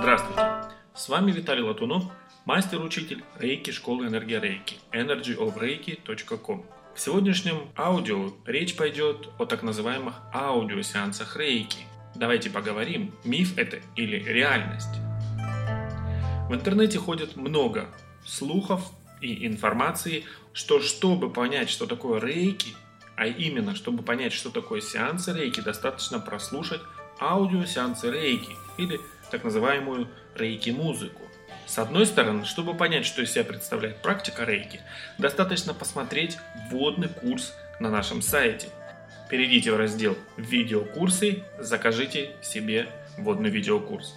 Здравствуйте! С вами Виталий Латунов, мастер-учитель Рейки школы энергия Рейки, energyofreiki.com. В сегодняшнем аудио речь пойдет о так называемых аудиосеансах Рейки. Давайте поговорим, миф это или реальность. В интернете ходит много слухов и информации, что чтобы понять, что такое рейки, а именно, чтобы понять, что такое сеансы рейки, достаточно прослушать аудиосеансы рейки или так называемую рейки-музыку. С одной стороны, чтобы понять, что из себя представляет практика рейки, достаточно посмотреть вводный курс на нашем сайте. Перейдите в раздел «Видеокурсы», закажите себе вводный видеокурс.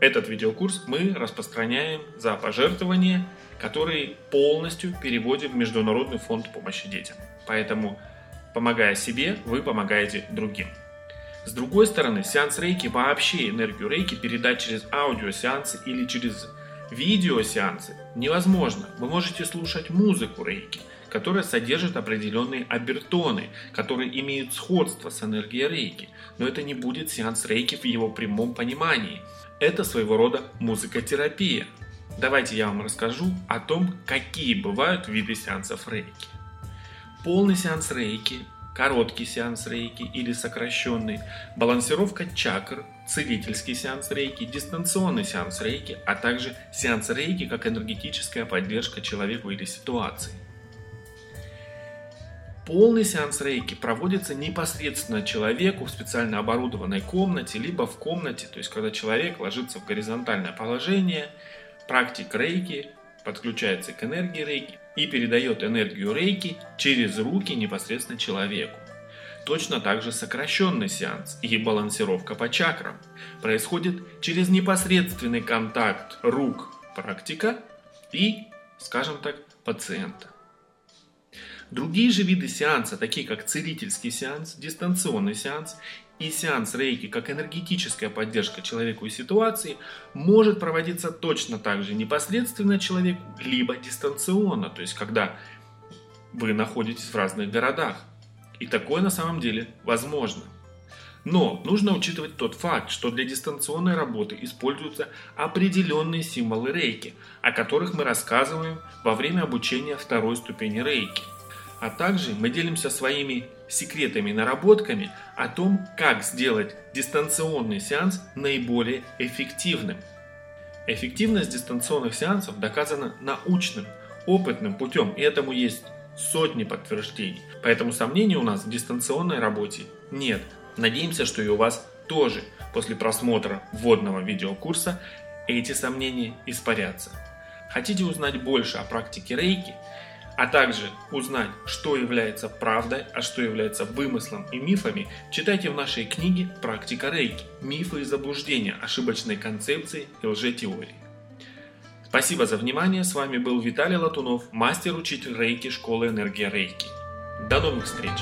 Этот видеокурс мы распространяем за пожертвования, которые полностью переводим в Международный фонд помощи детям. Поэтому, помогая себе, вы помогаете другим. С другой стороны, сеанс рейки вообще энергию рейки передать через аудиосеансы или через видеосеансы невозможно. Вы можете слушать музыку рейки, которая содержит определенные обертоны, которые имеют сходство с энергией рейки, но это не будет сеанс рейки в его прямом понимании. Это своего рода музыкотерапия. Давайте я вам расскажу о том, какие бывают виды сеансов рейки. Полный сеанс рейки короткий сеанс рейки или сокращенный, балансировка чакр, целительский сеанс рейки, дистанционный сеанс рейки, а также сеанс рейки как энергетическая поддержка человеку или ситуации. Полный сеанс рейки проводится непосредственно человеку в специально оборудованной комнате, либо в комнате, то есть когда человек ложится в горизонтальное положение, практик рейки подключается к энергии рейки и передает энергию рейки через руки непосредственно человеку. Точно так же сокращенный сеанс и балансировка по чакрам происходит через непосредственный контакт рук практика и, скажем так, пациента. Другие же виды сеанса, такие как целительский сеанс, дистанционный сеанс и сеанс рейки как энергетическая поддержка человеку и ситуации может проводиться точно так же непосредственно человеку, либо дистанционно, то есть когда вы находитесь в разных городах. И такое на самом деле возможно. Но нужно учитывать тот факт, что для дистанционной работы используются определенные символы рейки, о которых мы рассказываем во время обучения второй ступени рейки. А также мы делимся своими секретами и наработками о том, как сделать дистанционный сеанс наиболее эффективным. Эффективность дистанционных сеансов доказана научным, опытным путем, и этому есть сотни подтверждений. Поэтому сомнений у нас в дистанционной работе нет. Надеемся, что и у вас тоже после просмотра вводного видеокурса эти сомнения испарятся. Хотите узнать больше о практике рейки – а также узнать, что является правдой, а что является вымыслом и мифами, читайте в нашей книге «Практика рейки. Мифы и заблуждения, ошибочной концепции и лжетеории». Спасибо за внимание, с вами был Виталий Латунов, мастер-учитель рейки школы энергия рейки. До новых встреч!